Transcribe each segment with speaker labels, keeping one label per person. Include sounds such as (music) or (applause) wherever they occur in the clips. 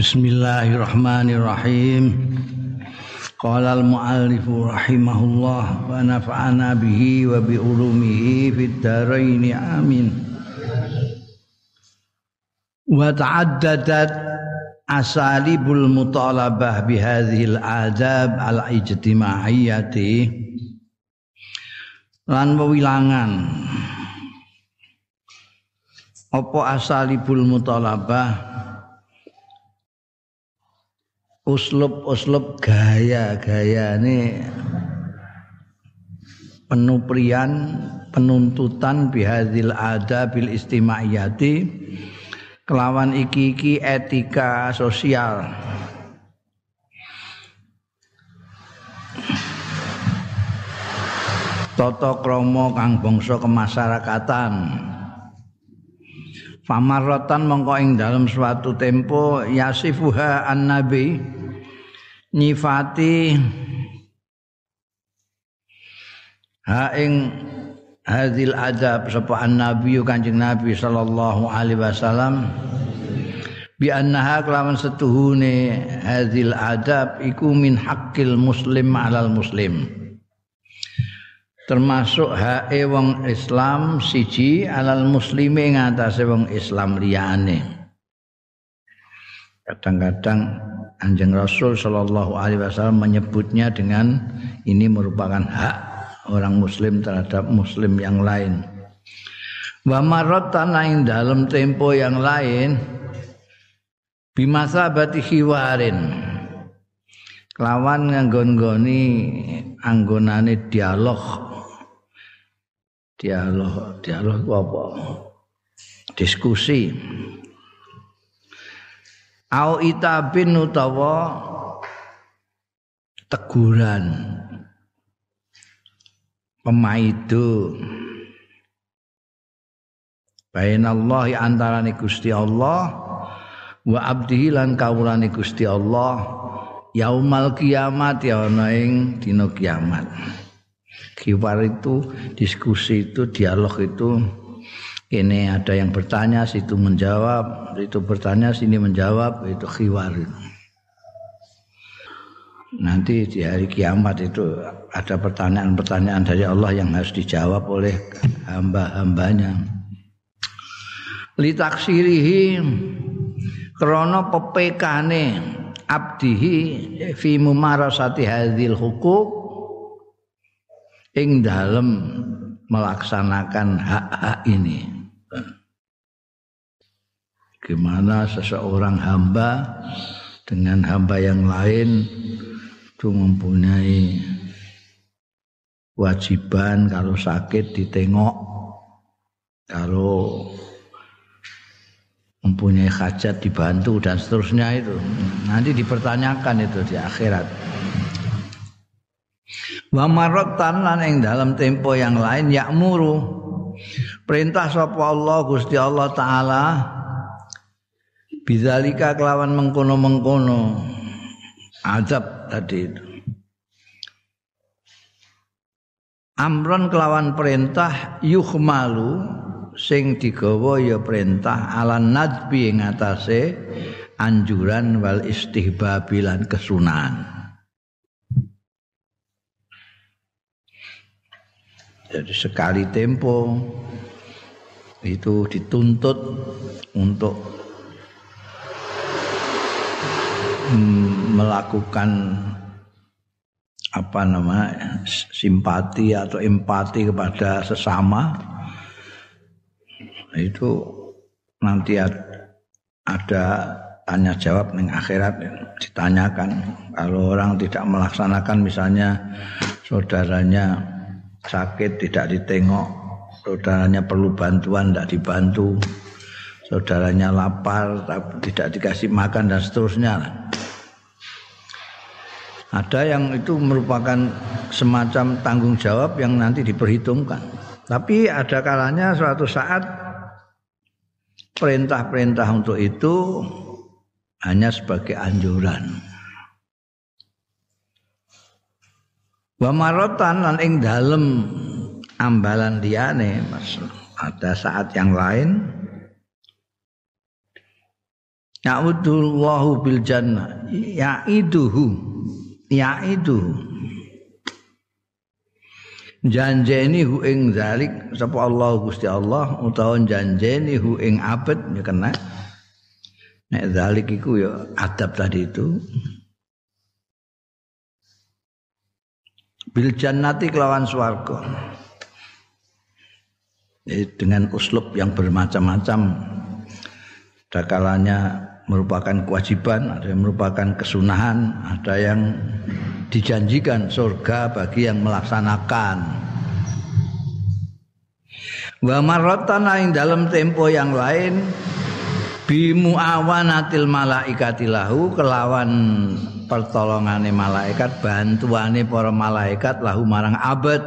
Speaker 1: Bismillahirrahmanirrahim. Qala al-muallif rahimahullah wa nafa'ana bihi wa bi ulumihi fid dharain amin. Wa ta'addadat asalibul mutalabah bi hadhil adab al-ijtima'iyyati lan wewilangan apa asalibul mutalabah uslub-uslub gaya-gaya ini penuprian penuntutan bihadil ada bil istimaiyati kelawan iki-iki etika sosial. Toto kromo kang bangsa kemasyarakatan Pamarrotan mongko ing dalam suatu tempo yasifuha an nabi nyifati ha ing hadil adab sapa an nabi kanjeng nabi sallallahu alaihi wasallam bi annaha kelawan setuhune hadil adab iku min haqqil muslim alal muslim termasuk hae wong Islam siji alal muslimi ngatasé wong Islam liyane. Kadang-kadang Anjing Rasul Shallallahu Alaihi Wasallam menyebutnya dengan ini merupakan hak orang Muslim terhadap Muslim yang lain. Wa maratan ing dalam tempo yang lain bimasa bati hiwarin. Kelawan nganggon-goni anggonane dialog dialog dialog apa? Diskusi. Au itabin utawa teguran. Pemaidu bainallahi antarane Gusti Allah wa abdihi lan kawulane Gusti Allah yaumal kiamat ya ana ing dina kiamat Kiwar itu diskusi itu dialog itu. Ini ada yang bertanya situ menjawab itu bertanya sini menjawab itu khiwar nanti di hari kiamat itu ada pertanyaan-pertanyaan dari Allah yang harus dijawab oleh hamba-hambanya. Litaksirihi krono pepekane abdihi fi mumarasati hadhil hukuk ing dalam melaksanakan hak-hak ini. Gimana seseorang hamba dengan hamba yang lain itu mempunyai kewajiban kalau sakit ditengok, kalau mempunyai hajat dibantu dan seterusnya itu. Nanti dipertanyakan itu di akhirat. Wa maratan lan ing dalam tempo yang lain yakmuru perintah sapa Allah Gusti Allah taala bidzalika kelawan mengkono-mengkono. Azab tadi itu. Amron kelawan perintah yuhmalu sing digawa ya perintah ala nadbi ing atase anjuran wal istihbabilan kesunahan Jadi sekali tempo itu dituntut untuk melakukan apa nama simpati atau empati kepada sesama itu nanti ada tanya jawab ning akhirat ditanyakan. Kalau orang tidak melaksanakan misalnya saudaranya sakit tidak ditengok, saudaranya perlu bantuan tidak dibantu, saudaranya lapar tidak dikasih makan dan seterusnya. Ada yang itu merupakan semacam tanggung jawab yang nanti diperhitungkan. Tapi ada kalanya suatu saat perintah-perintah untuk itu hanya sebagai anjuran. Wa marotan lan ing dalem ambalan liyane Mas. Ada saat yang lain Ya'udullahu bil jannah. Ya'iduhu. Ya'iduhu. Janjeni hu ing zalik sapa Allah Gusti Allah utawa janjeni hu ing abet ya kena. Nek zalik iku ya adab tadi itu. Bil jannati kelawan swarga. dengan uslub yang bermacam-macam. Dakalanya merupakan kewajiban, ada yang merupakan kesunahan, ada yang dijanjikan surga bagi yang melaksanakan. Wa marratan ing dalam tempo yang lain bimu awanatil malaikati lahu kelawan pertolongane malaikat bantuane para malaikat lahu marang abad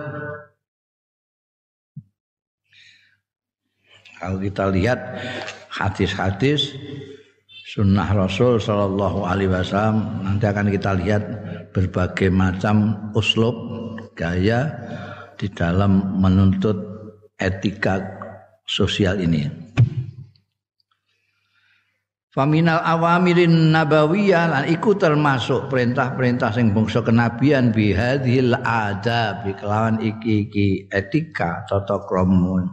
Speaker 1: kalau kita lihat hadis-hadis sunnah Rasul Shallallahu Alaihi Wasallam nanti akan kita lihat berbagai macam uslub gaya di dalam menuntut etika sosial ini. Faminal awamirin nabawiyah lan iku termasuk perintah-perintah sing bangsa kenabian bi hadhil adab kelawan iki-iki etika tata krama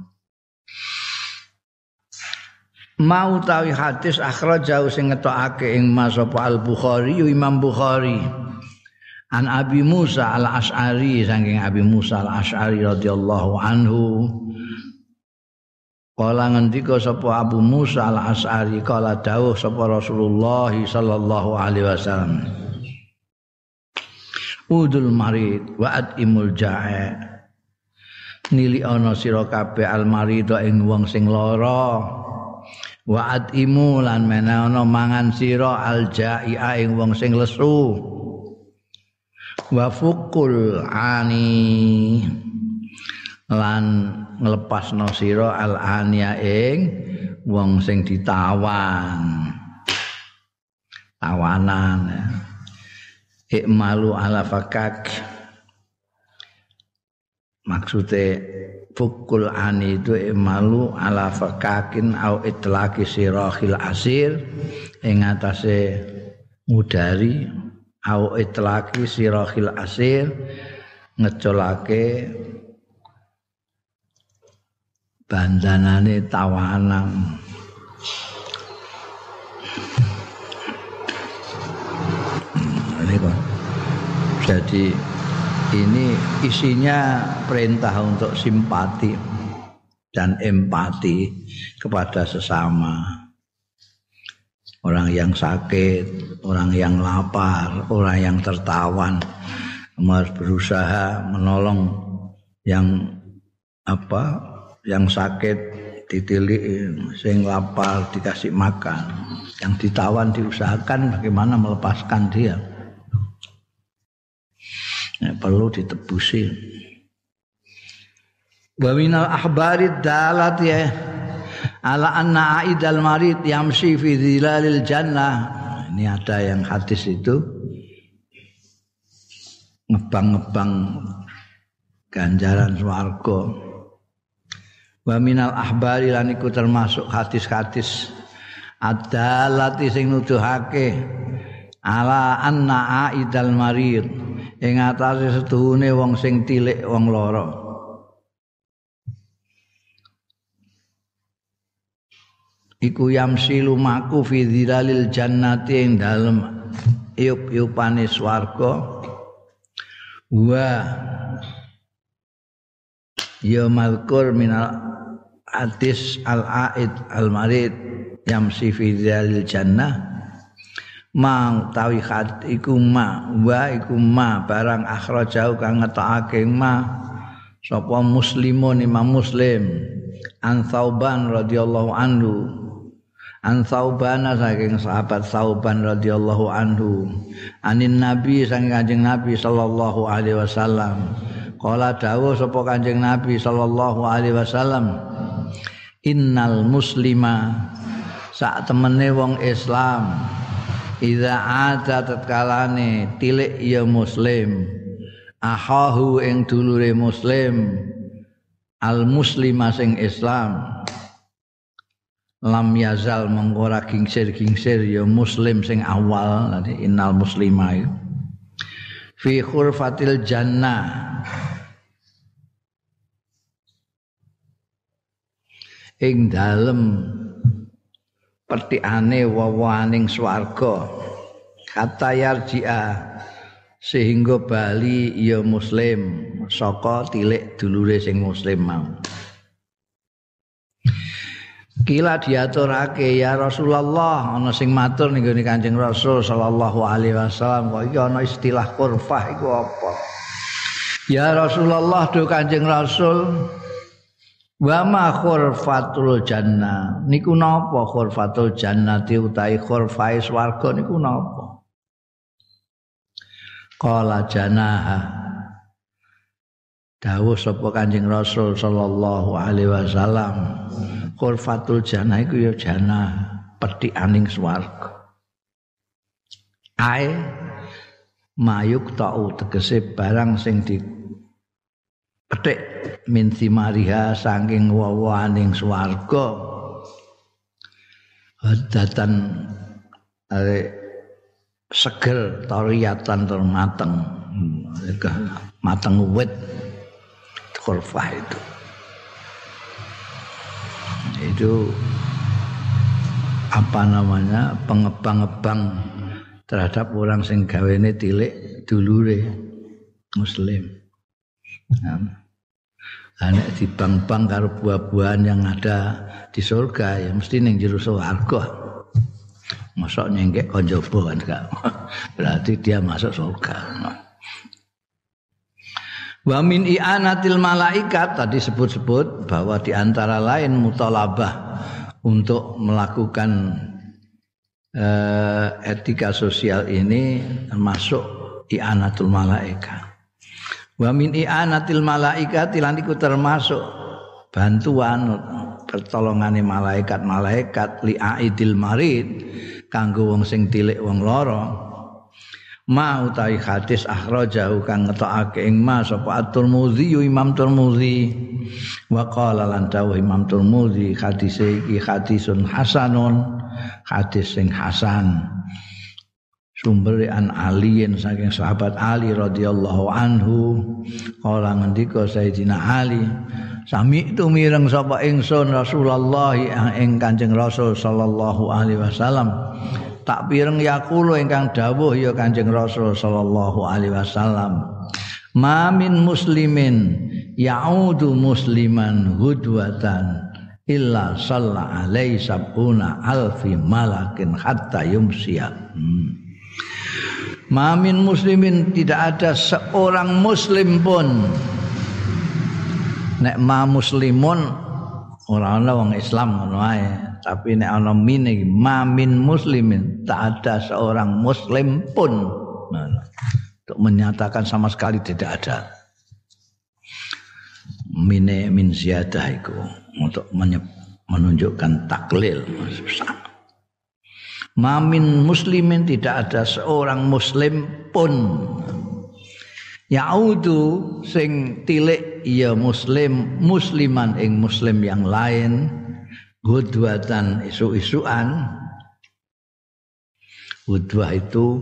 Speaker 1: mau tawi hadis jauh sing ngetokake ing Mas Al Bukhari Imam Bukhari. An Abi Musa Al Ash'ari saking Abi Musa Al Ash'ari radhiyallahu anhu Kala ngendika sapa Abu Musa Al Ash'ari kala dawuh sapa Rasulullah sallallahu alaihi wasallam. Udul marid wa imul jae nili ana sira kabeh al marid ing wong sing lara. Wa atimu lan menawa mangan sira aljai'a ing wong sing lesu. Wa fukul ani lan nglepasno sira al ania ing wong sing ditawan tawanan. Ikmalu ala fakak. Maksudnya fukul ani itu malu ala fakakin au itlaki sirahil asir. Ing atase ngudari au itlaki sirahil asir. Ngecolake bandanane tawanan. Jadi ini isinya perintah untuk simpati dan empati kepada sesama. Orang yang sakit, orang yang lapar, orang yang tertawan, harus berusaha menolong yang apa, yang sakit ditilik, sing lapar dikasih makan, yang ditawan diusahakan bagaimana melepaskan dia. Ya, perlu ditebusi. Wa minal ahbari dalat ya. Ala anna aidal marid yamshi fi dhilalil jannah. Ini ada yang hadis itu. Ngebang-ngebang ganjaran swarga wa minal ahbari lan iku termasuk hadis-hadis adalati sing nuduhake ala anna aidal marid ing atase setuhune wong sing tilik wong lara. Iku yamsi lumaku fi dhilalil jannati ing dalem iup-iupane swarga. Wa ya malkur minal hadis al-aid al-marid yamsi fi dhilalil jannah. Ma tawi khat iku ma wa iku ma barang akhrajau kang ngetokake ma. Sapa muslimun imam muslim an sauban radhiyallahu anhu. An sauban saking sahabat sauban radhiyallahu anhu. Anin nabi saking kanjeng nabi sallallahu alaihi wasallam kala dawuh sapa kanjeng nabi sallallahu alaihi wasallam innal muslima sak temene wong islam Iza ada tetkalane tilik ya muslim ahahu ing dulure muslim al muslima sing Islam lam yazal mengora gingsir-gingsir ya muslim sing awal. Innal muslimah fi khurfatil jannah ing dalem petikane wawaning swarga. Kata yarji'a sehingga bali ya muslim saka tilik dulure sing muslim mau. Kila diaturake ya Rasulullah ana sing matur ning Kanjeng Rasul sallallahu alaihi wasallam kok iki ana istilah kurfah iku apa? Ya Rasulullah do Kanjeng Rasul Wa ma khurfatul jannah niku napa khurfatul jannati utahe khurfai swarga niku napa? Qala janaha. Dawuh sapa Kanjeng Rasul sallallahu alaihi wasallam Khurfatul jannah iku ya jannah petikaning swarga. Ae mayuk tau tegese barang sing di petik min simariha saking wawaning swarga. Hadatan are seger tariatan tur mateng. Mateng wit. Kurva itu. Itu apa namanya pengebang-ebang terhadap orang sing gawene tilik dulure muslim nek dibang-bang karo buah-buahan yang ada di surga ya mesti ning jero swarga. Masuk nyengkek konjobo kan. (laughs) Berarti dia masuk surga. Wa min i'anatil malaikat tadi sebut-sebut bahwa di antara lain mutalabah untuk melakukan eh, etika sosial ini termasuk i'anatul malaikat. Wa min i'anatil malaikati lan iku termasuk bantuan pertolongane malaikat-malaikat li aidil marid kanggo wong sing tilik wong lara. Ma utawi hadis akhrajahu kang ngetokake ing ma sapa at-Tirmidzi Imam Tirmidzi wa qala lan dawuh Imam Tirmidzi hadis iki hadisun hasanun hadis sing hasan sumber an aliin saking sahabat Ali radhiyallahu anhu. Kala ngendika Sayyidina Ali sami itu mireng sapa ingsun Rasulullah ing Kanjeng Rasul sallallahu alaihi wasallam. Tak pireng yakulo ingkang dawuh ya Kanjeng Rasul sallallahu alaihi wasallam. Ma min muslimin ya'udu musliman hudwatan illa salla alaihi sabuna alfi malakin hatta yumsiya. Hmm. Mamin muslimin tidak ada seorang muslim pun. Nek ma muslimun ora ana wong Islam ngono ae. Tapi nek ana mine mamin muslimin tak ada seorang muslim pun. Nah, untuk menyatakan sama sekali tidak ada. Mine min ziyadah itu untuk menunjukkan taklil Mamin muslimin tidak ada seorang muslim pun. Yaudu sing tilik ya muslim musliman ing muslim yang lain. Gudwatan isu-isuan. Gudwah itu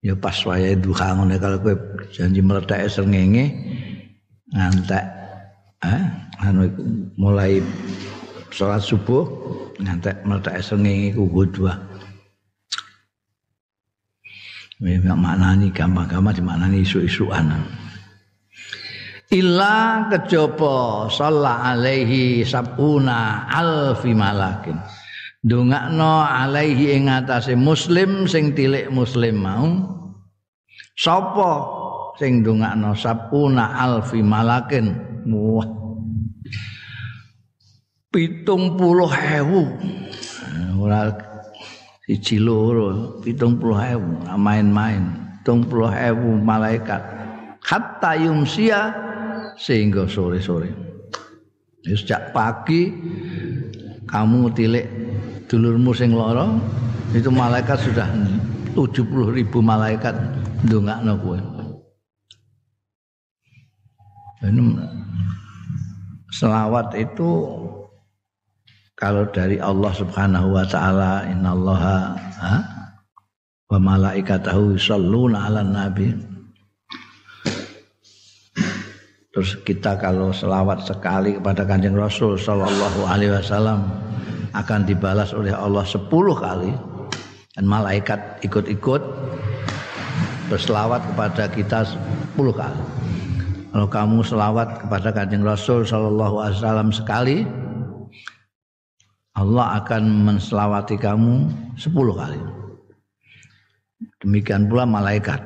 Speaker 1: ya pas wayahe duha ngene kalau kowe janji meletak srengenge ngantek eh anu mulai sholat subuh ngantek meletak srengenge ku gudwah Memang maknani gampang-gampang di maknani isu-isuan. Illa kejaba salla alaihi sabuna alfi malakin. Dongakno alaihi ing atase muslim sing tilik muslim mau. Sapa sing dongakno sabuna alfi malakin. Wah. Pitung puluh hewu. Ora siji loro 70.000 main-main 70.000 malaikat. Hatta yumsia sehingga sore-sore. Sejak pagi kamu tilik dulurmu sing loro itu malaikat sudah 70 ribu malaikat ndongakno ini selawat itu kalau dari Allah Subhanahu wa taala innallaha ha? wa malaikatahu yusholluna 'alan nabi terus kita kalau selawat sekali kepada Kanjeng Rasul sallallahu alaihi wasallam akan dibalas oleh Allah 10 kali dan malaikat ikut-ikut berselawat kepada kita 10 kali. Kalau kamu selawat kepada Kanjeng Rasul sallallahu alaihi wasallam sekali, Allah akan menselawati kamu 10 kali. Demikian pula malaikat.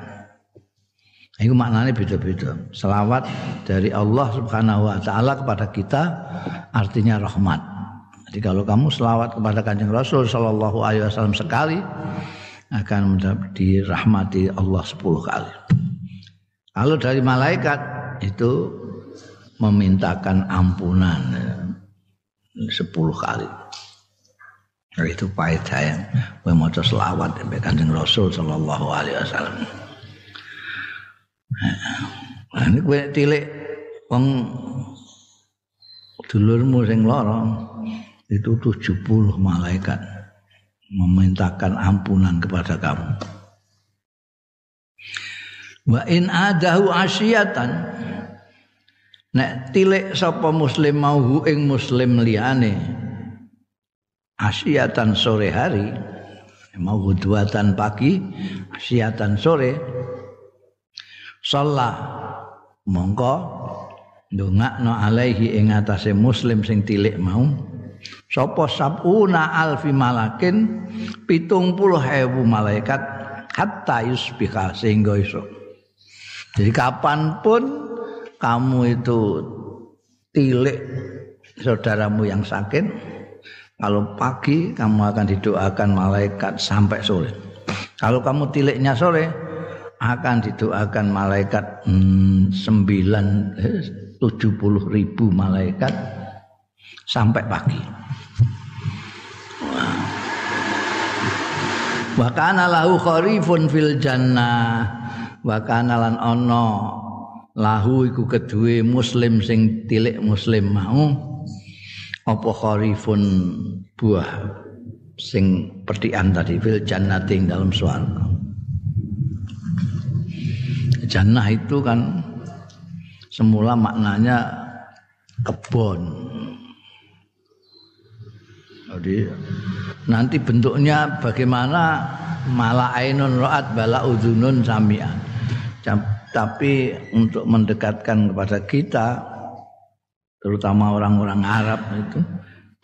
Speaker 1: Itu maknanya beda-beda. Selawat dari Allah Subhanahu wa taala kepada kita artinya rahmat. Jadi kalau kamu selawat kepada Kanjeng Rasul sallallahu alaihi wasallam sekali akan dirahmati Allah 10 kali. Kalau dari malaikat itu memintakan ampunan 10 kali. Nah, itu pahit saya. Gue mau selawat sampai kanjeng Rasul Sallallahu Alaihi Wasallam. Nah, ini gue tilik wong dulurmu sing lorong itu 70 malaikat memintakan ampunan kepada kamu. Wa in adahu asyatan nek tilik sapa muslim mau ing muslim liyane asyatan sore hari. Mau hudwatan pagi asyatan sore. Sholat. Mongko. Ndongakno alaihi ing atase muslim sing tilik mau. Sapa sabuna alfi malakin pitung puluh hebu malaikat hatta yusbika sehingga iso. Jadi kapanpun kamu itu tilik saudaramu yang sakit kalau pagi kamu akan didoakan malaikat sampai sore. Kalau kamu tiliknya sore akan didoakan malaikat hmm, sembilan eh, tujuh puluh ribu malaikat sampai pagi. Wa kana lahu kharifun fil jannah wa kana lan ana lahu iku kedue muslim sing tilik muslim mau apa kharifun buah sing petian tadi fil jannati dalam swarga. Jannah itu kan semula maknanya kebun. Jadi nanti bentuknya bagaimana malah ainun ra'at bala udhunun sami'an. Tapi untuk mendekatkan kepada kita terutama orang-orang Arab itu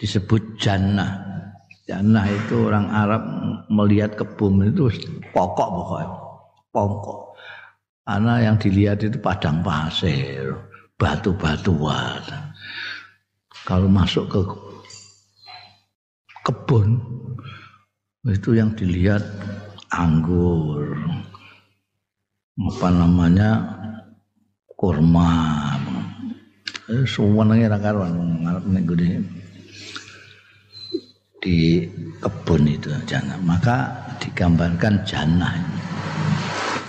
Speaker 1: disebut jannah. Jannah itu orang Arab melihat kebun itu pokok pokoknya, pokok. Karena yang dilihat itu padang pasir, batu-batuan. Kalau masuk ke kebun itu yang dilihat anggur, apa namanya kurma, suwenenge ra karuan ngarep ning di kebun itu jannah maka digambarkan jannah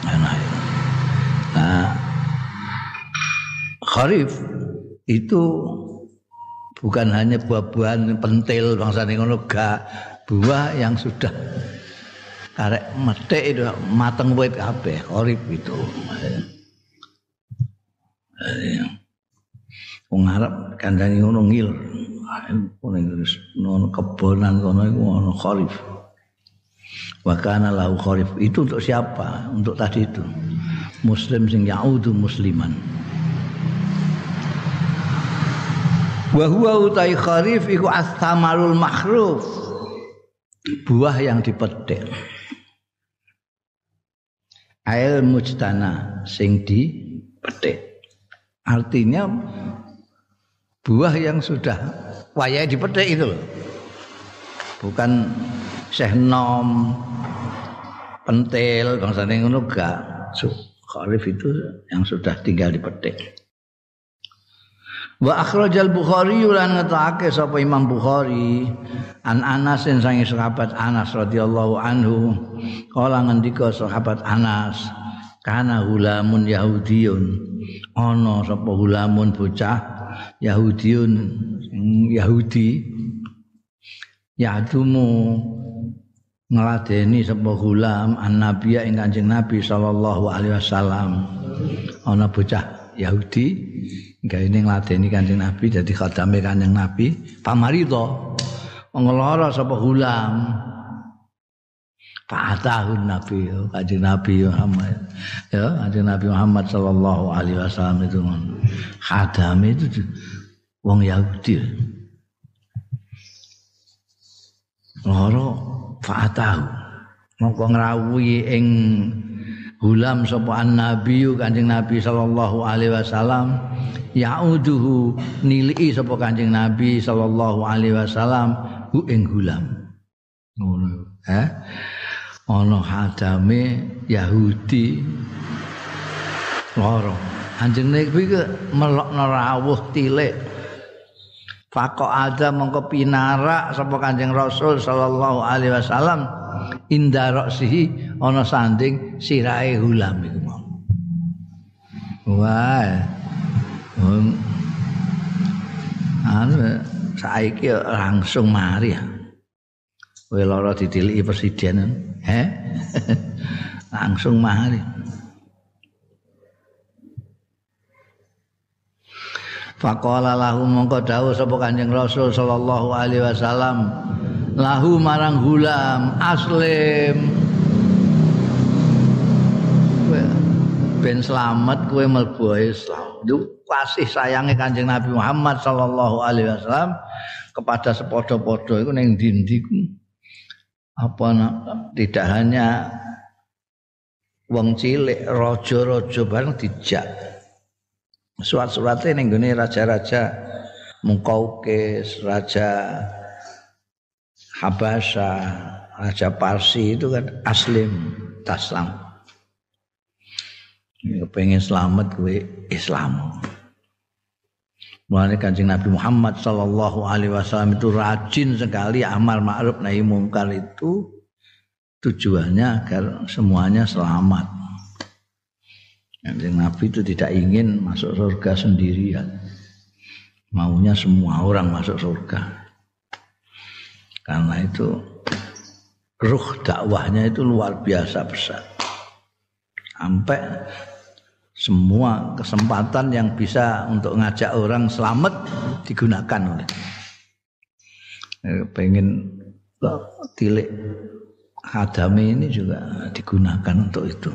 Speaker 1: jannah nah kharif itu bukan hanya buah-buahan pentil bangsa ngono gak. Buah yang sudah karek metik itu mateng wit kabeh kharif itu wong Arab kandhane ngono ngil. Ngono kebonan kono iku ono kharif wa kana lahu kharif itu untuk siapa? Untuk tadi itu. Muslim sing yaudu musliman. Wa huwa utai kharif iku astamarul makhruf buah yang dipetik. Ail mujtana sing dipetik. Artinya buah yang sudah wayai dipetik itu loh. Bukan Syekh Nom pentil bangsa ngono gak. Kharif itu yang sudah tinggal dipetik. Wa akhrajal Bukhari lan ngetake sapa Imam Bukhari an Anas sange sahabat Anas radhiyallahu anhu kala ngendika sahabat Anas kana hulamun Yahudiyun ana sapa hulamun bocah Yahudiun Yahudi yadumu ngladeni sapa gulam annabiya ing Kanjeng Nabi sallallahu alaihi wasallam. Ana bocah Yahudi gawe ning ngladeni Kanjeng Nabi dadi khadame Kanjeng Nabi. Pamarito ngelora sapa gulam Fatahun Nabi, Kanjeng Nabi Muhammad. Ya, Kanjeng Nabi Muhammad sallallahu alaihi wasallam itu khadam itu wong Yahudi. Loro fatahu. Mongko ngrawuhi ing hulam sapa nabi Kanjeng Nabi sallallahu alaihi wasallam yauduhu nili sapa Kanjeng Nabi sallallahu alaihi wasallam hu ing hulam. Eh? Ana hadame Yahudi loro anjene kuwi melokno rawuh tilik Fako ada mongko pinarak sapa Kanjeng Rasul sallallahu alaihi wasallam indaroksihi ana sanding sirahe hulam iku. Wah. Um, anu saiki langsung mari ya. Kowe lara ditiliki presiden. He? (laughs) Langsung mahal. Faqala lahu mongko dawuh sapa Kanjeng Rasul sallallahu alaihi wasallam lahu marang hulam aslim ben selamat kowe mlebu Islam. Itu kasih sayangnya Kanjeng Nabi Muhammad sallallahu alaihi wasallam kepada sepodo-podo iku ning ndi apa tidak hanya wong cilik raja-raja bareng dijak surat-suratnya ning gone raja-raja Mukaukis, raja Habasha, raja Parsi itu kan aslim taslam. Pengen selamat gue Islam. Mulane Kanjeng Nabi Muhammad sallallahu alaihi wasallam itu rajin sekali amal ma'ruf nahi mungkar itu tujuannya agar semuanya selamat. Kanjeng Nabi itu tidak ingin masuk surga sendirian. Maunya semua orang masuk surga. Karena itu ruh dakwahnya itu luar biasa besar. Sampai semua kesempatan yang bisa untuk ngajak orang selamat digunakan. Oleh eh, pengen tilik hadami ini juga digunakan untuk itu.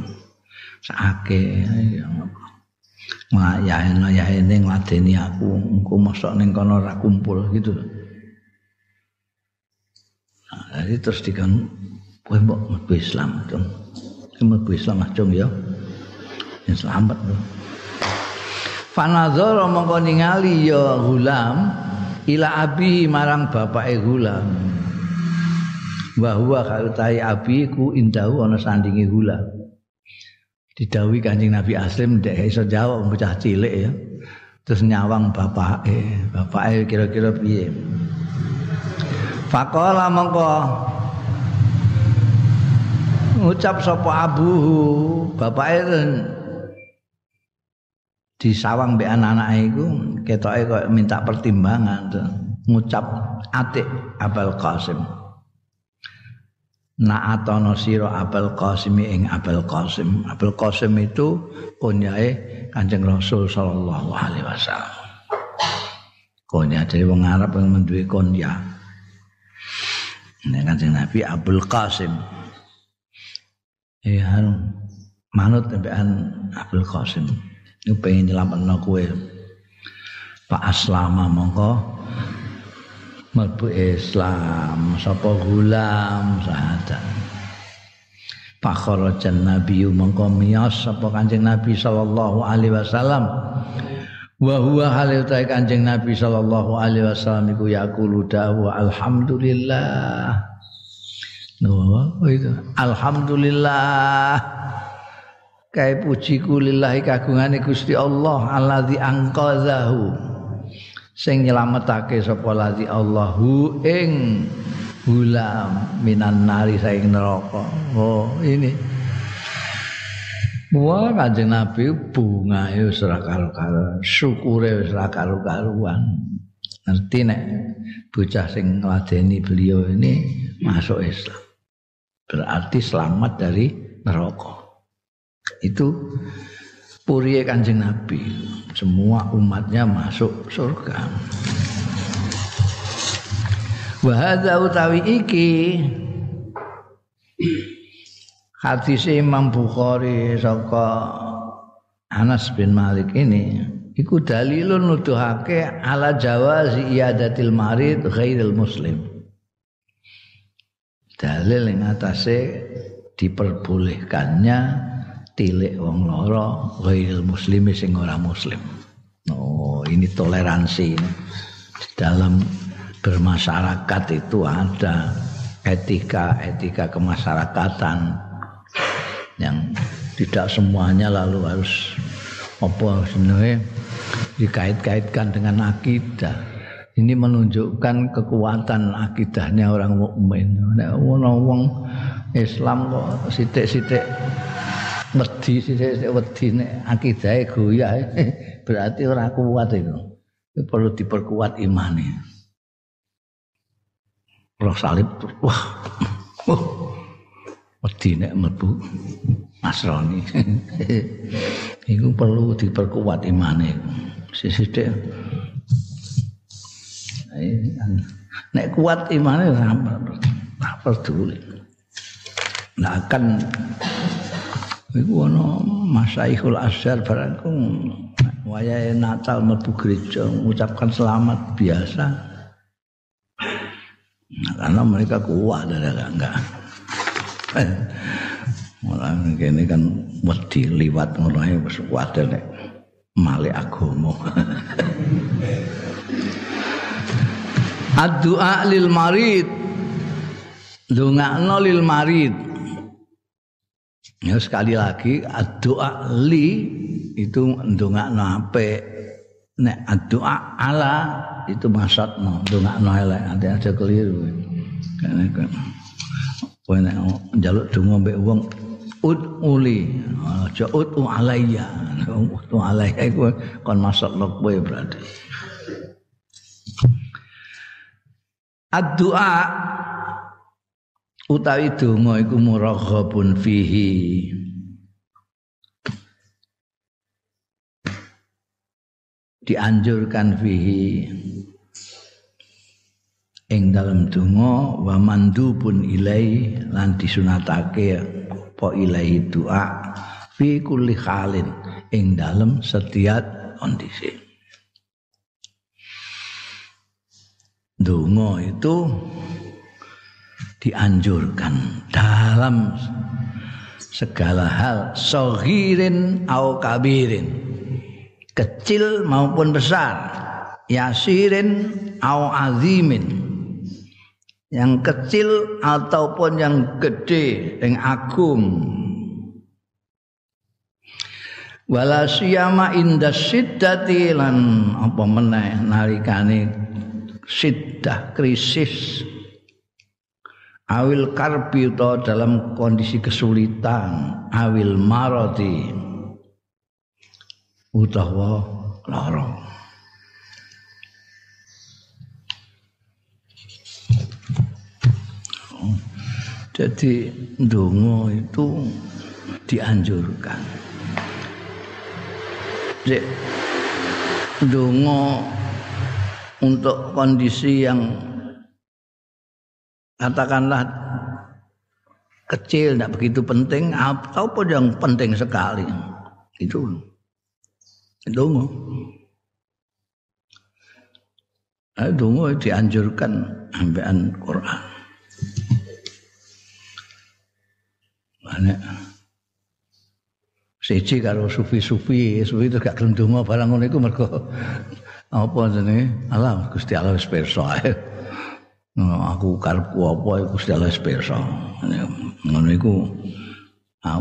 Speaker 1: Sake ngayahin ngayahin ini ngeladeni aku aku masuk neng kono kumpul gitu. Nah, jadi terus dikan kowe mbok Islam dong mlebu Islam acung ya ya selamat lho Fanazara mongko ningali ya gulam ila abi marang bapake gulam bahwa kalau tai abi ku indahu ana sandingi gulam didawi kanjeng Nabi Aslim ndek iso jawab bocah cilik ya. Terus nyawang bapake bapake kira-kira piye? Faqala mongko ngucap sapa abuhu? Bapake di sawang mbek anak-anake iku ketoke kok minta pertimbangan tuh. ngucap atik Abul Qasim. Na'atono sira Abul Qasim ing Abul Qasim. Abul Qasim itu kunyae Kanjeng Rasul sallallahu alaihi wasallam. Kunyah dari wong Arab yang menduwe kunyah. Ini Kanjeng Nabi Abul Qasim. Ya, manut tembekan Abul Qasim. Ini pengen nyelamatno kowe. Pak Aslama mongko mlebu Islam sapa gulam sahadat. Nabi mongko miyas sapa Kanjeng Nabi sallallahu alaihi wasallam. Wa huwa halil ta Kanjeng Nabi sallallahu alaihi wasallam iku yaqulu dawu alhamdulillah. Oh, itu. Alhamdulillah kae pujiku lillahi kagungane Gusti Allah allazi angqazahu sing nyelametake sapa lazi Allahu ing gulam minan nari saing neraka oh ini Wah kanjeng Nabi bunga wis ora karo-karo syukure wis ora karo-karuan ngerti nek bocah sing ngladeni beliau ini masuk Islam. Berarti selamat dari neraka. Itu puriye Kanjeng Nabi. Semua umatnya masuk surga. Wa utawi iki hadis Imam Bukhari saka Anas bin Malik ini iku dalilun nuduhake ala jawazi iadatil marid ghairil muslim dalil yang atase diperbolehkannya tilik wong loro ghairil muslimi sing ora muslim oh ini toleransi ini. dalam bermasyarakat itu ada etika-etika kemasyarakatan yang tidak semuanya lalu harus apa sebenarnya dikait-kaitkan dengan akidah. Ini menunjukkan kekuatan akidahnya orang mukmin. Nek wong Islam kok sithik-sithik wedi sithik-sithik wedi nek akidahe goyah (laughs) berarti ora kuat itu. Perlu diperkuat imane. Roh salib wah. Wah. Wedi nek mlebu Nasrani. (laughs) Iku perlu diperkuat imane. Sithik. Nek kuat imane ora peduli. Nah kan iku ana Masyaikhul Azhar barangku wayahe Natal mlebu gereja mengucapkan selamat biasa. Nah, karena mereka kuat ada enggak. Malah kene kan wedi liwat ngono ae wis kuwatir nek male agama. Addu'a lil marid. Dongakno lil marid. Ya sekali lagi addu'a li itu ndongakno apik. Nek addu'a ala itu maksudno ndongakno elek ada keliru. Kan kan. Kowe nek njaluk donga mbek wong ud uli aja ud alayya (laughs) ud alayya iku kon masuk lo kowe berarti Ad-du'a utawi donga iku muraghabun fihi. Dianjurkan fihi. Ing dalam donga wa mandubun ilai lan disunatake apa ilahi doa fi kulli halin ing dalam setiap kondisi. Donga itu dianjurkan dalam segala hal sohirin au kabirin kecil maupun besar yasirin au azimin yang kecil ataupun yang gede yang agung. Wala siyama inda siddati lan apa meneh nalikane siddah krisis awil karbi atau dalam kondisi kesulitan awil maroti utawa lorong Jadi dongo itu dianjurkan. Jadi dongo untuk kondisi yang katakanlah kecil tidak begitu penting ataupun yang penting sekali itu dongo. Dongo dianjurkan ambekan Quran. Banyak. Siji karo sufi-sufi, sufi itu gak gelem donga barang ngono iku mergo apa jenenge? Allah Gusti Allah wis. Aku karepku apa Gusti Allah wis pirsa. Ngono iku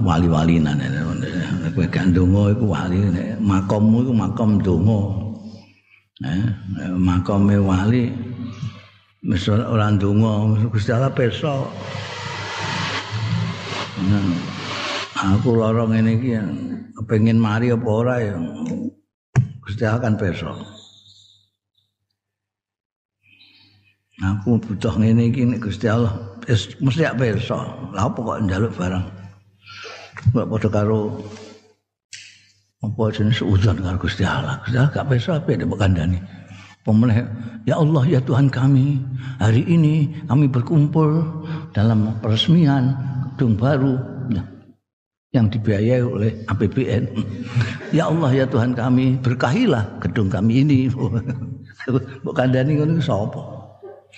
Speaker 1: wali-wali nane kowe gak donga iku wali makommu iku makom donga. Eh, makome wali wis ora donga Gusti Allah pirsa. Aku lorong ini iki kepengin mari apa ora ya Gusti akan besok. Aku butuh ngene iki nek Gusti Allah mesti gak pirsa. Lah apa kok njaluk barang? Kok padha karo apa jenis uzon karo Gusti Allah. Gusti Allah gak pirsa apa nek kandhani. Pemenang, ya Allah ya Tuhan kami, hari ini kami berkumpul dalam peresmian gedung baru nah, yang dibiayai oleh APBN. ya Allah ya Tuhan kami, berkahilah gedung kami ini. (laughs) Mbok kandhani ngono sapa?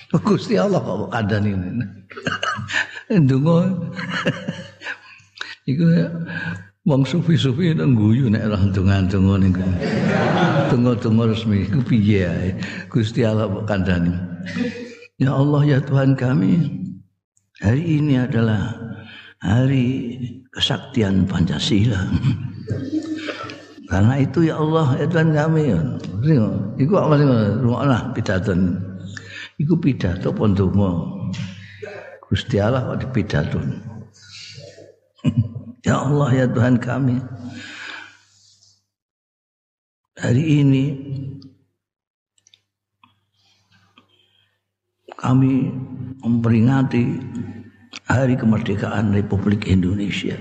Speaker 1: (laughs) Gusti Allah kok kandhani ngene. Ndonga. (laughs) Iku wong sufi-sufi nang guyu nek ora ndonga-ndonga niku. Donga-donga resmi iku piye ae. Gusti Allah kok kandhani. Ya Allah ya Tuhan kami, hari ini adalah hari kesaktian Pancasila. (laughs) Karena itu ya Allah ya Tuhan kami. Iku apa sih rumahlah pidato. Iku pidato pondonga. Gusti Allah kok dipidato. (laughs) ya Allah ya Tuhan kami. Hari ini kami memperingati hari kemerdekaan Republik Indonesia.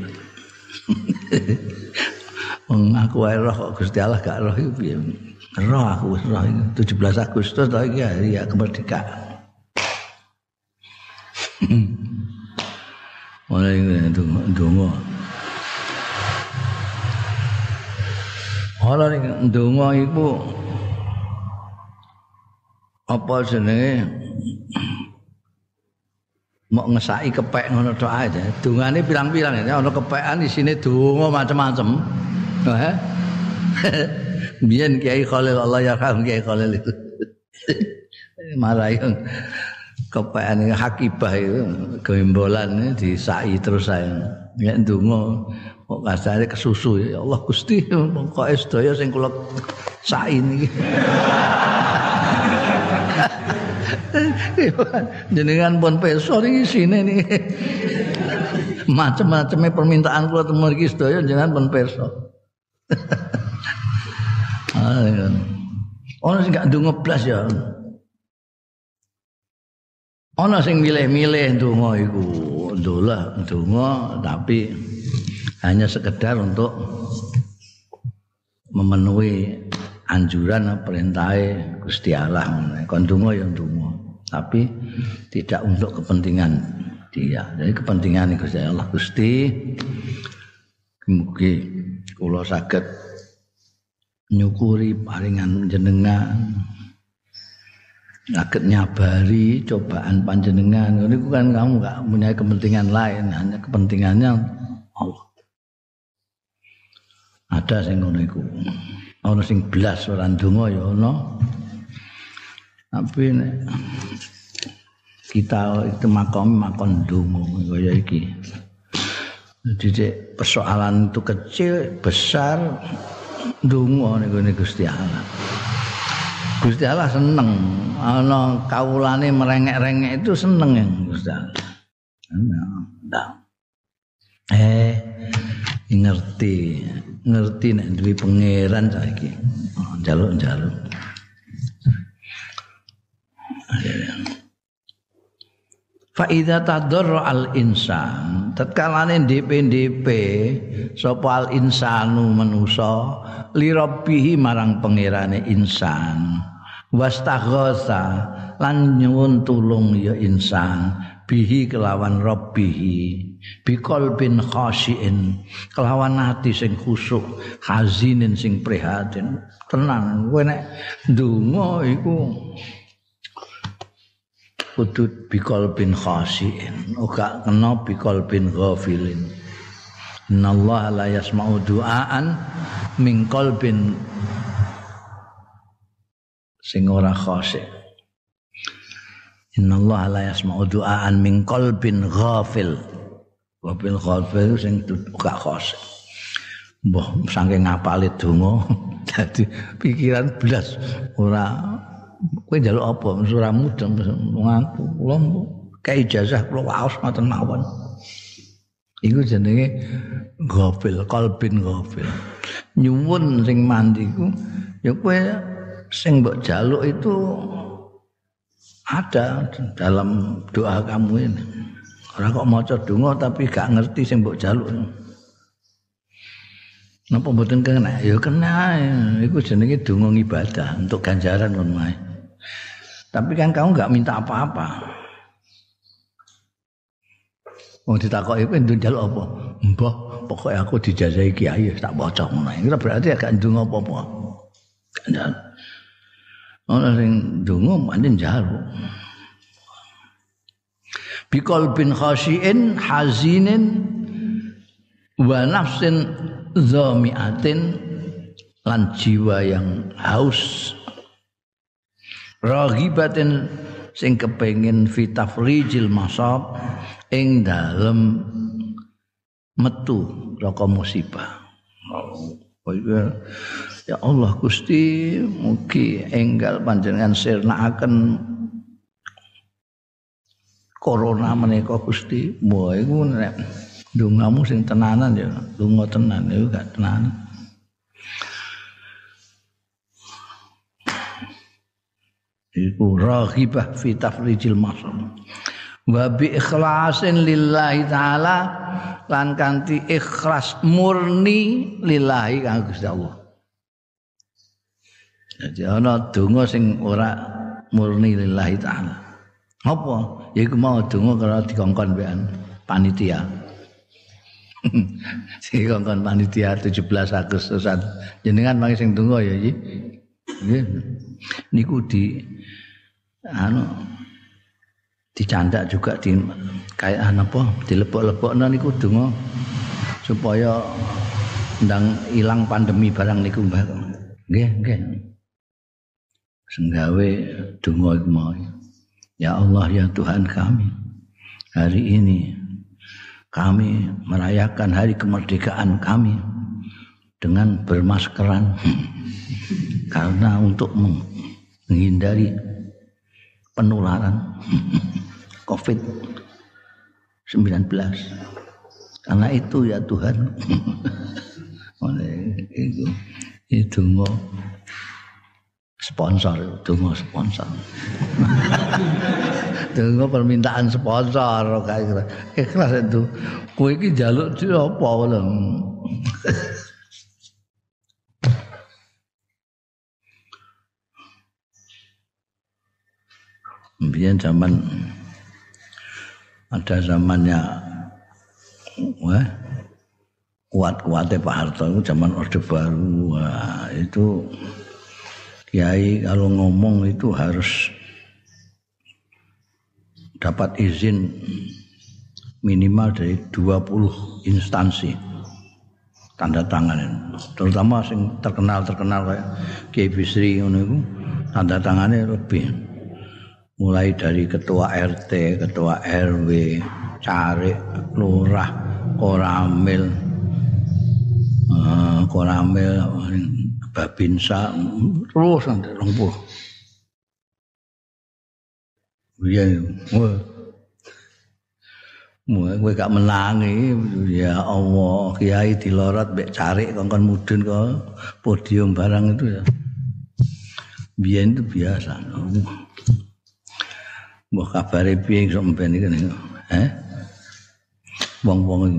Speaker 1: (laughs) Mengaku roh Gusti Allah gak roh iku piye? Roh roh 17 Agustus ta iki hari ya kemerdekaan. (clears throat) Mulai itu ndonga. Ora ning ndonga iku apa jenenge mau ngesaki kepek ngono tok ae. Dungane pirang-pirang ya ana kepekan isine donga macam-macam. Heh. (laughs) Biyen Kiai Khalil Allah yarham Kiai Khalil itu. (laughs) Marahi kepekan hakibah itu gembolan disai terus saya. Ya ndonga kok kasare kesusu ya Allah Gusti kok sedaya sing kula sai niki. (laughs) jenengan pun peso iki sine niki. Macem-maceme permintaan kula temen iki sedaya jenengan pun peso. (laughs) Ono sing gak ndonga blas ya. Ono sing milih-milih ndonga iku. Ndolah ndonga tapi hanya sekedar untuk memenuhi anjuran perintah Gusti Allah kon donga ya donga tapi tidak untuk kepentingan dia jadi kepentingan Gusti Allah Gusti mugi kula saged nyukuri paringan jenengan. Saged nyabari cobaan panjenengan. Niku kan kamu gak punya kepentingan lain hanya kepentingannya Allah. Ada sing ngono iku. Ana sing blas ora ndonga ya ana tapi kita itu makom makon donga kaya iki. Jadi persoalan itu kecil besar donga niku Gusti Allah. Gusti Allah seneng. Ana kawulane merengek-rengek itu seneng Gusti Allah. Eh ngerti. Ngerti nek duwe pangeran saiki. Njaluk-njaluk Fa idza tadarra al insan. Tatkalane DP-DP sapa al insanu manusa li rabbihi marang pangerane insan. Wastaghosa lan nyuwun tulung ya insan bihi kelawan rabbihi bikol bin khasyin kelawan hati sing khusuk hazinin sing prihatin. Tenang kowe nek ndonga iku kudu bikol bin khasyin ora kena bikol bin ghafilin. Innallaha la yasma'u du'aan min qalbin sing ora khasy innallaha la yasma'u du'aan min qalbin ghafil. Wabil khafil sing gak khos. Mbah saking ngapale donga (laughs) dadi pikiran blas ora kowe njaluk apa ora mudeng ngaku kula kae ijazah kula waos ngoten mawon. Iku jenenge ghafil, kalbin ghafil. Nyuwun sing mandi ku ya kowe sing mbok jaluk itu ada dalam doa kamu ini. Orang kok maca donga tapi gak ngerti sing mbok jaluk. Napa mboten kena? Ya kena. Iku jenenge donga ibadah untuk ganjaran ngono Tapi kan kamu nggak minta apa-apa. Wong ditakoki kowe ndun jaluk apa? Mbah, pokoke aku dijajahi kiai tak maca ngono. Itu berarti agak ndung apa-apa. Ono sing ndonga pancen njaluk. Bikol bin khasyin hazinin wa nafsin zamiatin lan jiwa yang haus ragibatin sing kepengin fitafrijil masab ing dalem metu saka musibah. Ya Allah Gusti mugi enggal panjenengan sirnakaken corona menika Gusti. Wah iku nek dongamu sing tenanan ya, donga tenan iku gak tenan. Iku raghibah fi tafrijil masam. Wa bi ikhlasin lillahi taala lan kanthi ikhlas murni lillahi kang Gusti Allah. Jadi ana donga sing ora murni lillahi taala. Apa? Ya iku mau donga karo dikongkon mbekan panitia. (laughs) sing kongkon panitia 17 Agustusan. Jenengan mangke sing donga ya iki. Niku di anu dicandak juga di kayak apa dilepok-lepokno niku donga supaya ndang ilang pandemi barang niku mbah. Nggih, nggih. Senggawe donga mau. Ya Allah ya Tuhan kami. Hari ini kami merayakan hari kemerdekaan kami dengan bermaskeran. (laughs) Karena untuk menghindari penularan (laughs) COVID-19. Karena itu ya Tuhan. (laughs) Oleh itu itu mau sponsor tunggu sponsor. Tunggu permintaan sponsor kayak gitu. Ikhlas itu kue ini itu apa Biar zaman ada zamannya wah kuat-kuatnya Pak Harto itu zaman Orde Baru. Wah, itu kiai kalau ngomong itu harus dapat izin minimal dari 20 instansi. Tanda tangan terutama sing terkenal terkenal kayak Kiai Bisri ngono tanda tangannya lebih mulai dari ketua RT, ketua RW, carik, lurah, koramil, uh, koramil babinsa terus nanti lumpuh. Iya, gue gak menangi, ya Allah, kiai dilorot, bek cari kongkon mudun ke podium barang itu ya. Biar itu biasa. Mbah kabare piye iso mben iki eh wong-wong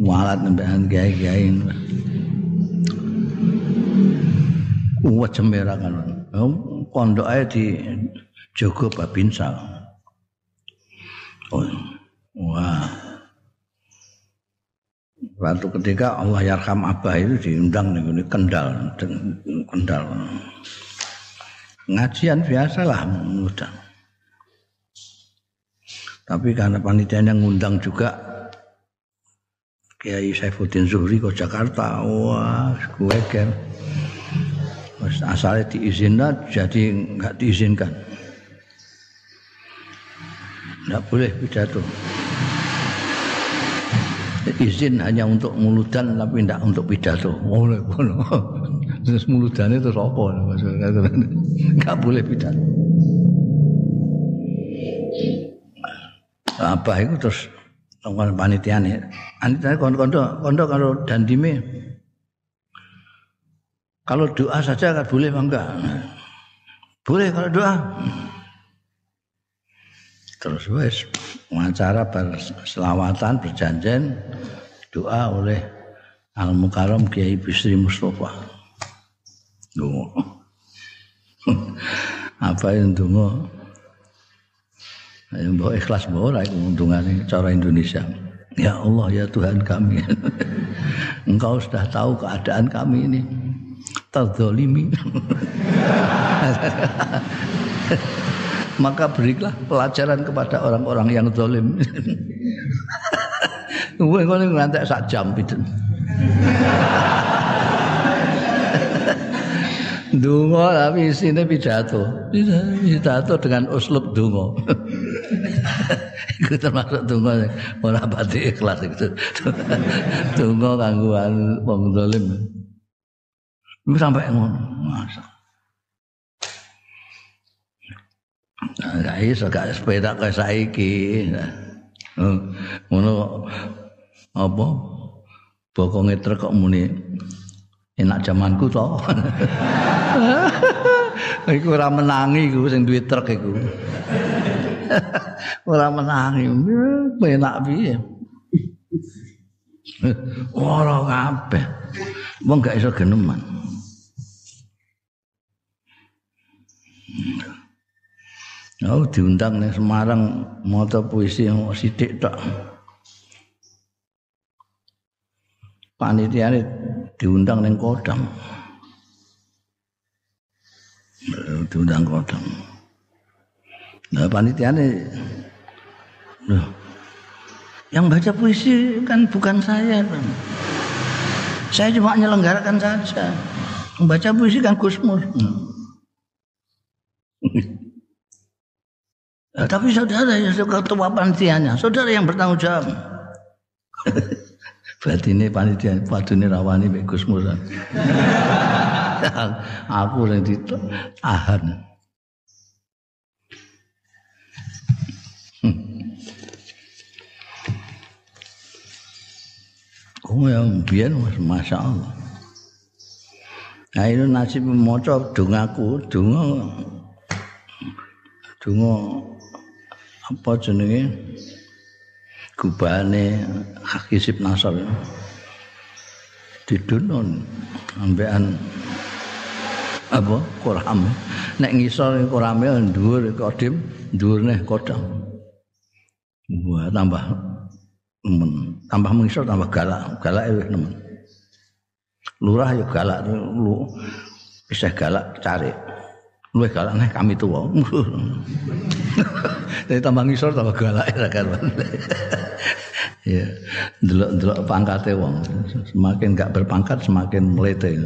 Speaker 1: walat nembekan gawe-gawe kuat cemera kan. Pondok ae di Jogo Babinsa. Oh, wah. Waktu ketika Allah Yarham Abah itu diundang nih Kendal, Kendal. Ngajian biasa lah mudah. Tapi karena panitia yang ngundang juga Kiai Saifuddin Zuhri ke Jakarta, wah, gue kan asalnya diizinkan jadi nggak diizinkan. Nggak boleh pidato. Izin hanya untuk muludan tapi tidak untuk pidato. Boleh boleh. (laughs) Terus muludan itu apa? Nggak boleh pidato apa itu terus panitia nih panitia kondo kondo kalau dandime kalau doa saja kan boleh enggak? Boleh kalau doa. terus wes wawancara berselawatan berjanjian doa oleh Al Mukarram Kiai Bisri Mustafa. Dungo. (laughs) Apa yang dungo? Yang bawa ikhlas bawa lah keuntungannya cara Indonesia. Ya Allah ya Tuhan kami. (laughs) Engkau sudah tahu keadaan kami ini. Terzolimi. (laughs) Maka berilah pelajaran kepada orang-orang yang zalim. (laughs) Gue ngono ngantek sak jam itu. Dungo tapi isine pidato. Pidato dengan uslub dungo. Iku termasuk dungo ora pati ikhlas itu. Dungo kanggo wong zalim. Iku sampai ngono. Masa. Nah, iso gak sepeda kaya saiki. Ngono apa bokonge truk kok muni enak zamanku to. (laughs) iku ora menangi iku sing duwe truk iku. (laughs) ora menangi. Enak piye? (laughs) Ora kabeh. Wong gak iso geneman. Oh diundang nih Semarang moto puisi yang sidik tok. panitia diundang neng kodam diundang kodam nah panitia ini loh, yang baca puisi kan bukan saya kan. saya cuma menyelenggarakan saja membaca puisi kan Gusmus hmm. nah, tapi saudara yang ketua panitianya saudara yang bertanggung jawab (laughs) batine panitia padune rawani mek Gus Musa. (laughs) Aku sing ditahan. Oh ya, biar mas, masya Allah. Nah ini nasi memocok dunga ku, apa jenenge? Gubane akisip nasal Didunon ambean apa? Kuram nek ngisor kurame dhuwur kodim dhuwur neh kodam buat tambah men. Tambah mengisor tambah galak galak wis nemen lurah ya galak lu bisa galak cari luwih galak nek kami tuwa (laughs) Jadi tambah ngisor tambah galak ya kan. (laughs) ya, delok-delok pangkate wong. Semakin gak berpangkat semakin melete.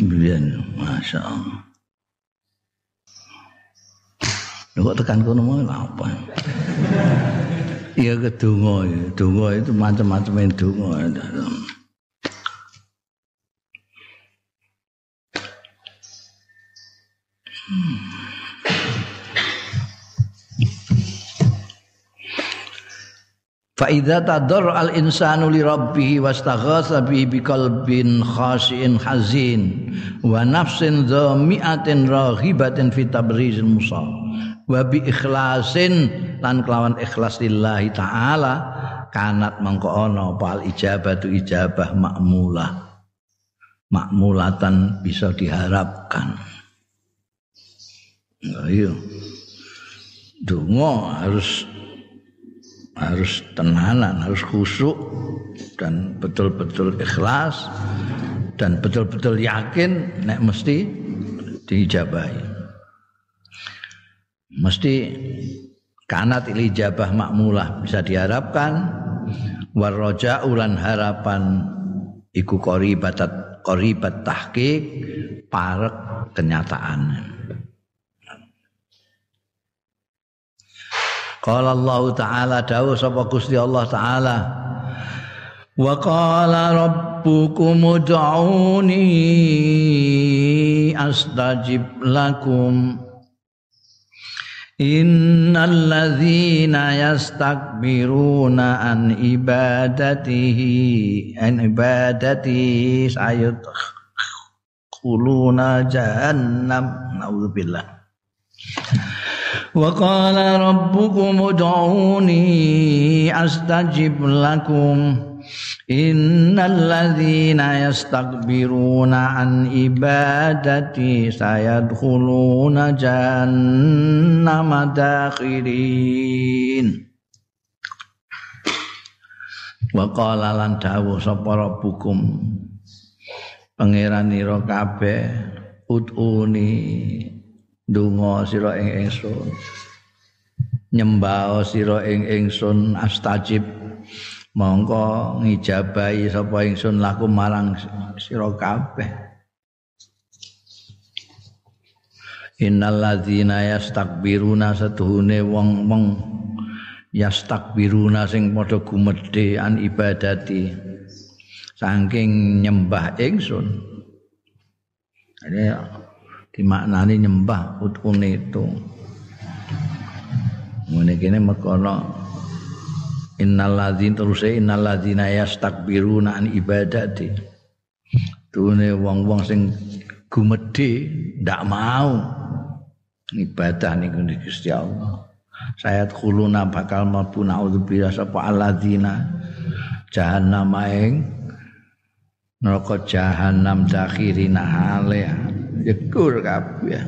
Speaker 1: (laughs) Biyen, Masya Allah. Kok tekan kono mau apa? Iya kedungo, dungo itu macam-macam dungo. Hmm. Fa idza tadar al insanu li rabbih wastaghatha bihi biqalbin khashin hazin wa nafsin dhami'atin raghibatin fi tabrizil musa wa bi ikhlasin lan kelawan ikhlas lillahi taala kanat mangko ana pal ijabatu ijabah makmulah. Makmulatan bisa diharapkan. Ayo donga harus harus tenanan, harus khusyuk dan betul-betul ikhlas dan betul-betul yakin nek mesti diijabahi. Mesti kanat ilijabah makmulah. Bisa diharapkan. Warroja ulan harapan iku qoribatat qoribat tahqiq parek kenyataan. Qala Allah Ta'ala dawuh sapa Gusti Allah Ta'ala Wa qala rabbukum ud'uni astajib lakum Innal ladzina yastakbiruna an ibadatihi an ibadati sayut kuluna jahannam naudzubillah وقال ربكم ادعوني استجب لكم Innalladzina yastakbiruna an ibadati sayadkhuluna jahannama dakhirin. Wa qala lan dawuh sapa rabbukum pangeranira kabeh utuni donga sira ing ingsun nyembao sira ing ingsun astajib mongko ngijabahi sapa ingsun laku marang sira kabeh. Innal ladzina yastakbiruna satuhune wong-wong yastakbiruna sing padha gumedhe an ibadati saking nyembah ingsun. Ini dimaknani nyembah utun itu. Ngene kene mekono innal ladzin terus innal ladzina yastakbiruna an ibadati. Tune wong-wong sing gumedhe ndak mau ibadah niku Gusti Allah. Saya khuluna bakal mlebu naudzubillah sapa alladzina? Jahannam ing neraka jahanam dakhirina hale yekur kabeh.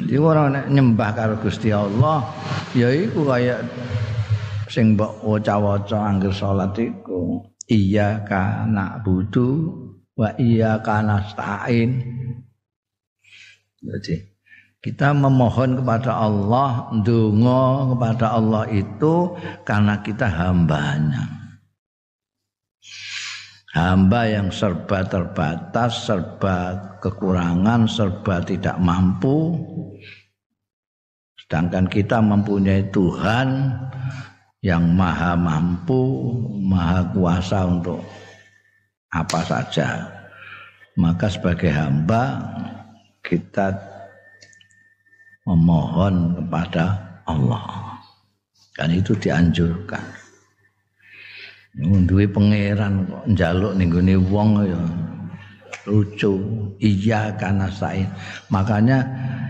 Speaker 1: Jadi orang nek nyembah karo Gusti Allah, ya iku kaya sing mbok waca-waca anggere salat iku. Iya kana budu wa iya kana stain. Jadi kita memohon kepada Allah, ndonga kepada Allah itu karena kita hambanya hamba yang serba terbatas, serba kekurangan, serba tidak mampu. Sedangkan kita mempunyai Tuhan yang maha mampu, maha kuasa untuk apa saja. Maka sebagai hamba kita memohon kepada Allah. Kan itu dianjurkan. Duwe pangeran kok njaluk ning gone wong ya. Lucu. Iya kana sain makanya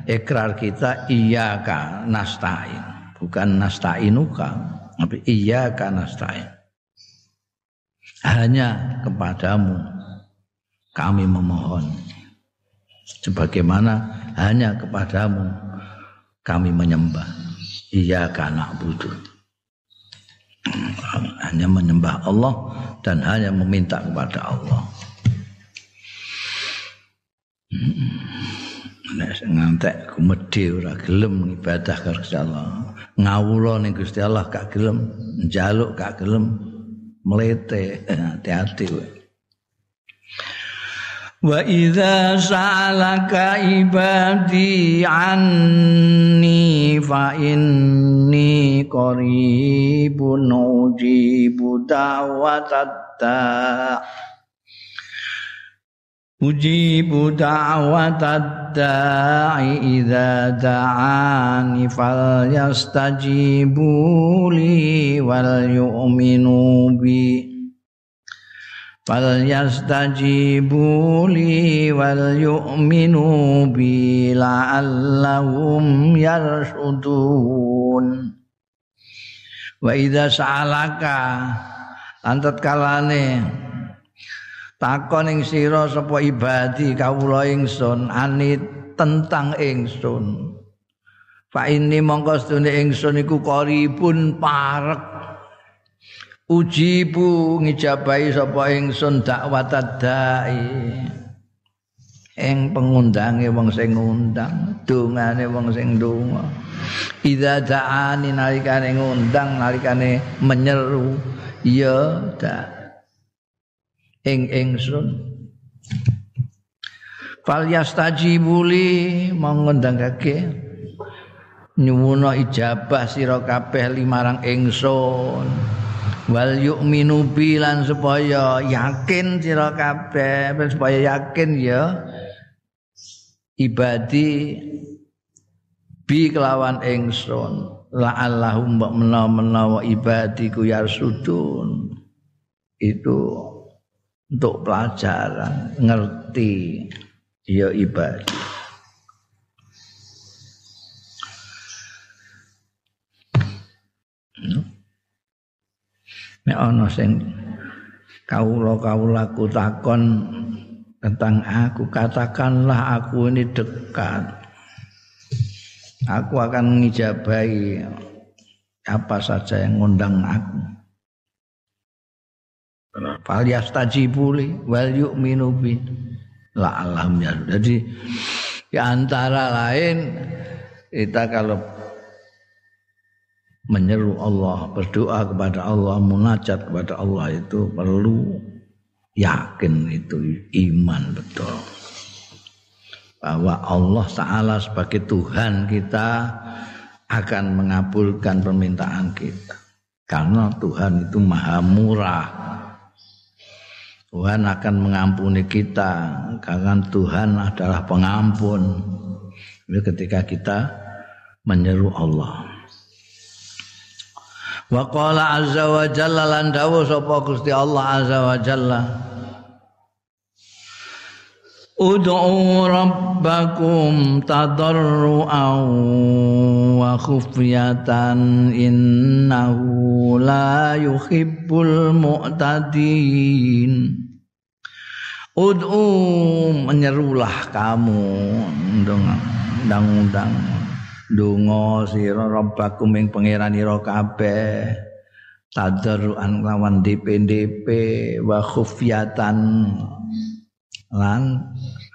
Speaker 1: ikrar kita iya ka nastain. Bukan nastainuka tapi iya ka nastain. Hanya kepadamu kami memohon. Sebagaimana hanya kepadamu kami menyembah. Iya kana butuh hanya menyembah Allah dan hanya meminta kepada Allah. Nek ngantek kumedhe ora gelem ibadah karo Gusti Allah. Ngawula ning Gusti Allah gak gelem, njaluk gak gelem, mlete (laughs) hati-hati kowe. Wa idza sa'alaka ibadi anni fa inni qaribun ujibu da'watad da' Ujibu da'watad da'i idza da'ani falyastajibu li wal yu'minu bi فليستجيبوا لي وليؤمنوا بي لعلهم يرشدون وإذا سألك antat kalane takon ing sira sapa ibadi kawula ingsun ani tentang ingsun. Fa ini mongko sedune ingsun iku qoribun parek ujibu ngijabahi sapa ingsun dakwat dai ing pengundange wong sing ngundang dongane wong sing ndonga idza da'ani nalikane ngundang nalikane menyeru. Ya da. Ing ingsun. Fal yastajibuli mongondangake nyuwuna ijabah sira kabeh limarang ingsun wal yu'minu bilan supaya yakin sira kabeh supaya yakin ya. Ibadi bi kelawan ingsun. La'allahum mbok menawa-menawa ibadiku yarsudun. Itu untuk pelajaran ngerti ya ibadah nek ana sing kawula-kawulaku takon tentang aku katakanlah aku ini dekat. Aku akan mengijabahi apa saja yang ngundang aku. Fal yastajibuli wal yu'minu bi. La ya. Jadi di antara lain kita kalau menyeru Allah, berdoa kepada Allah, munajat kepada Allah itu perlu yakin itu iman betul. Bahwa Allah Ta'ala sebagai Tuhan kita akan mengabulkan permintaan kita. Karena Tuhan itu maha murah. Tuhan akan mengampuni kita karena Tuhan adalah pengampun. Ketika kita menyeru Allah Wa qala azza wa jalla lan dawuh sapa Gusti Allah azza wa jalla. Ud'u rabbakum tadarruan wa khufyatan innahu la yuhibbul mu'tadin. Ud'u menyerulah kamu undang-undang donga sira rabbakum ing pangeranira kabeh. Tadarruan lawan DPDP wa khufyatan. Lan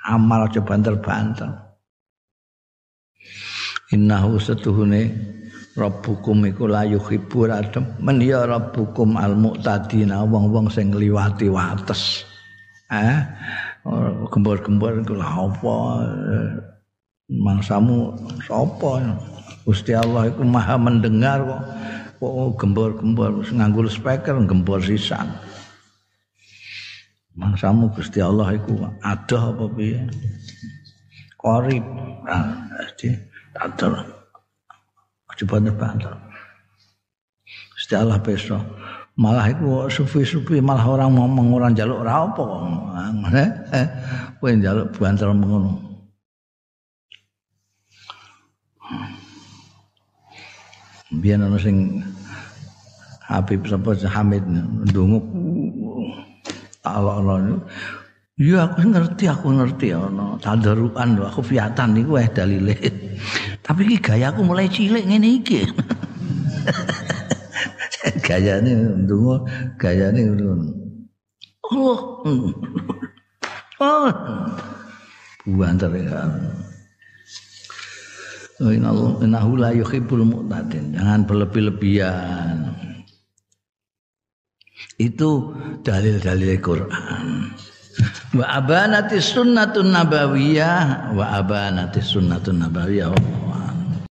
Speaker 1: amal aja banter-banter. Innahu setuhune rabbukum iku la yuhibbu radem men ya rabbukum al muqtadina wong-wong sing ngliwati wates. Eh? Gembor-gembor iku lha apa mangsamu sapa? Gusti Allah itu maha mendengar kok. Kok gembor-gembor nganggo speaker gembor sisan. Mangsamu Gusti Allah itu ada apa piye? Korib nah, jadi ada coba banter Gusti Allah besok. Malah itu sufi-sufi malah orang ngomong orang jaluk ora apa kok. Eh kowe jaluk banter mengono biyen ana sing Habib sapa Hamid ndonga Allah Ya aku ngerti, aku ngerti ana tadaruan aku fiatan niku eh dalile. Tapi iki gayaku mulai cilik ngene iki. (laughs) gayane ndonga gayane ngono. Allah. Oh. Buantar ya. Mu'tadin. Jangan berlebih-lebihan. Itu dalil-dalil Quran. Wa abanati sunnatun nabawiyah wa abanati sunnatun nabawiyah.